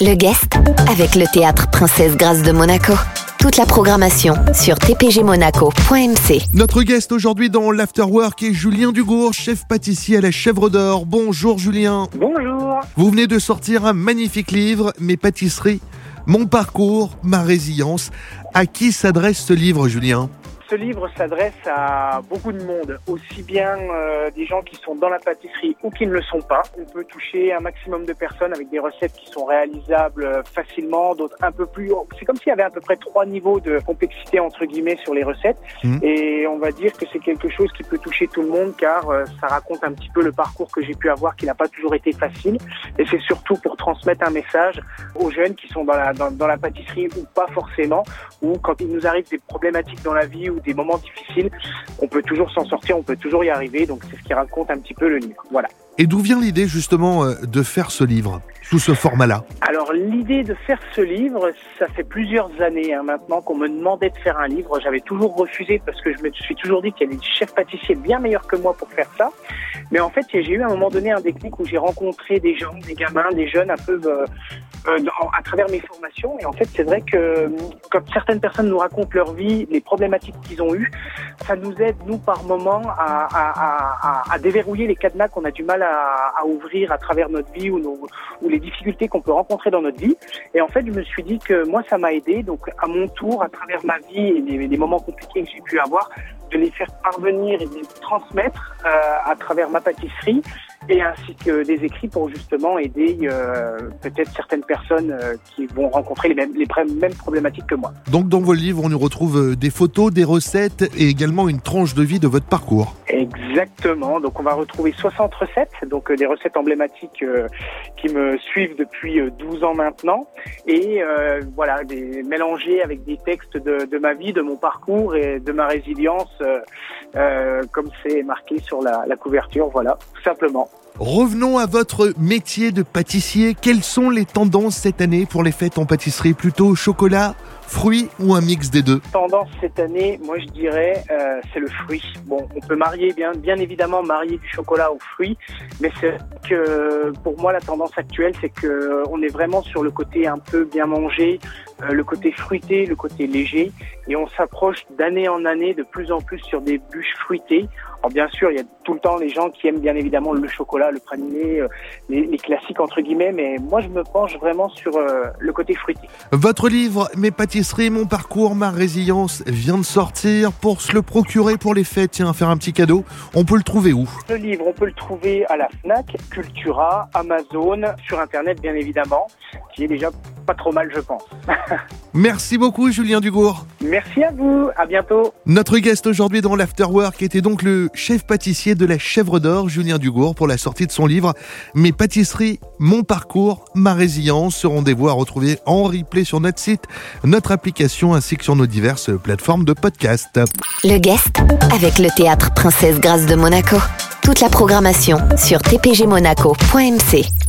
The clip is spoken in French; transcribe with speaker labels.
Speaker 1: Le guest avec le théâtre Princesse Grâce de Monaco. Toute la programmation sur tpgmonaco.mc.
Speaker 2: Notre guest aujourd'hui dans l'Afterwork est Julien Dugour, chef pâtissier à la Chèvre d'Or. Bonjour Julien.
Speaker 3: Bonjour.
Speaker 2: Vous venez de sortir un magnifique livre, Mes pâtisseries, mon parcours, ma résilience. À qui s'adresse ce livre Julien?
Speaker 3: Ce livre s'adresse à beaucoup de monde, aussi bien euh, des gens qui sont dans la pâtisserie ou qui ne le sont pas. On peut toucher un maximum de personnes avec des recettes qui sont réalisables euh, facilement, d'autres un peu plus. C'est comme s'il y avait à peu près trois niveaux de complexité entre guillemets sur les recettes.
Speaker 2: Mhm.
Speaker 3: Et on va dire que c'est quelque chose qui peut toucher tout le monde car euh, ça raconte un petit peu le parcours que j'ai pu avoir qui n'a pas toujours été facile. Et c'est surtout pour transmettre un message aux jeunes qui sont dans la, dans, dans la pâtisserie ou pas forcément, ou quand il nous arrive des problématiques dans la vie ou des moments difficiles, on peut toujours s'en sortir, on peut toujours y arriver. Donc c'est ce qui raconte un petit peu le livre. Voilà.
Speaker 2: Et d'où vient l'idée justement euh, de faire ce livre, sous ce format-là?
Speaker 3: Alors l'idée de faire ce livre, ça fait plusieurs années hein, maintenant qu'on me demandait de faire un livre. J'avais toujours refusé parce que je me suis toujours dit qu'il y avait des chefs pâtissiers bien meilleurs que moi pour faire ça. Mais en fait, j'ai eu à un moment donné un déclic où j'ai rencontré des gens, des gamins, des jeunes un peu euh, euh, à travers mes formations. Et en fait, c'est vrai que euh, quand certaines personnes nous racontent leur vie, les problématiques qu'ils ont eues, ça nous aide, nous, par moment, à, à, à, à- déverrouiller les cadenas qu'on a du mal à, à ouvrir à travers notre vie ou, nos, ou les difficultés qu'on peut rencontrer dans notre vie. Et en fait, je me suis dit que moi, ça m'a aidé. Donc, à mon tour, à travers ma vie et les, les moments compliqués que j'ai pu avoir, de les faire parvenir et de les transmettre euh, à travers ma pâtisserie et ainsi que des écrits pour justement aider euh, peut-être certaines personnes euh, qui vont rencontrer les mêmes, les mêmes problématiques que moi.
Speaker 2: Donc dans vos livres, on y retrouve euh, des photos, des recettes et également une tranche de vie de votre parcours.
Speaker 3: Exactement. Donc on va retrouver 60 recettes, donc euh, des recettes emblématiques euh, qui me suivent depuis euh, 12 ans maintenant, et euh, voilà, des, mélangées avec des textes de, de ma vie, de mon parcours et de ma résilience, euh, euh, comme c'est marqué sur la, la couverture. Voilà, tout simplement.
Speaker 2: Revenons à votre métier de pâtissier. Quelles sont les tendances cette année pour les fêtes en pâtisserie? Plutôt chocolat, fruits ou un mix des deux?
Speaker 3: Tendance cette année, moi je dirais, euh, c'est le fruit. Bon, on peut marier bien, bien évidemment marier du chocolat aux fruits, mais c'est que pour moi la tendance actuelle, c'est que on est vraiment sur le côté un peu bien mangé, euh, le côté fruité, le côté léger, et on s'approche d'année en année de plus en plus sur des bûches fruitées. Alors bien sûr, il y a tout le temps les gens qui aiment bien évidemment le chocolat, le praliné, euh, les, les classiques entre guillemets, mais moi je me penche vraiment sur euh, le côté fruité.
Speaker 2: Votre livre Mes pâtisseries, mon parcours, ma résilience vient de sortir. Pour se le procurer pour les fêtes, tiens, faire un petit cadeau, on peut le trouver où?
Speaker 3: Le livre, on peut le trouver à la FNAC, Cultura, Amazon, sur Internet bien évidemment, qui est déjà pas trop mal je pense.
Speaker 2: Merci beaucoup Julien Dugour.
Speaker 3: Merci à vous, à bientôt.
Speaker 2: Notre guest aujourd'hui dans l'Afterwork était donc le chef pâtissier de la Chèvre d'Or, Julien Dugour, pour la sortie de son livre Mes pâtisseries, mon parcours, ma résilience. Ce rendez-vous à retrouver en replay sur notre site, notre application ainsi que sur nos diverses plateformes de podcast.
Speaker 1: Le guest avec le théâtre Princesse Grâce de Monaco. Toute la programmation sur tpgmonaco.mc.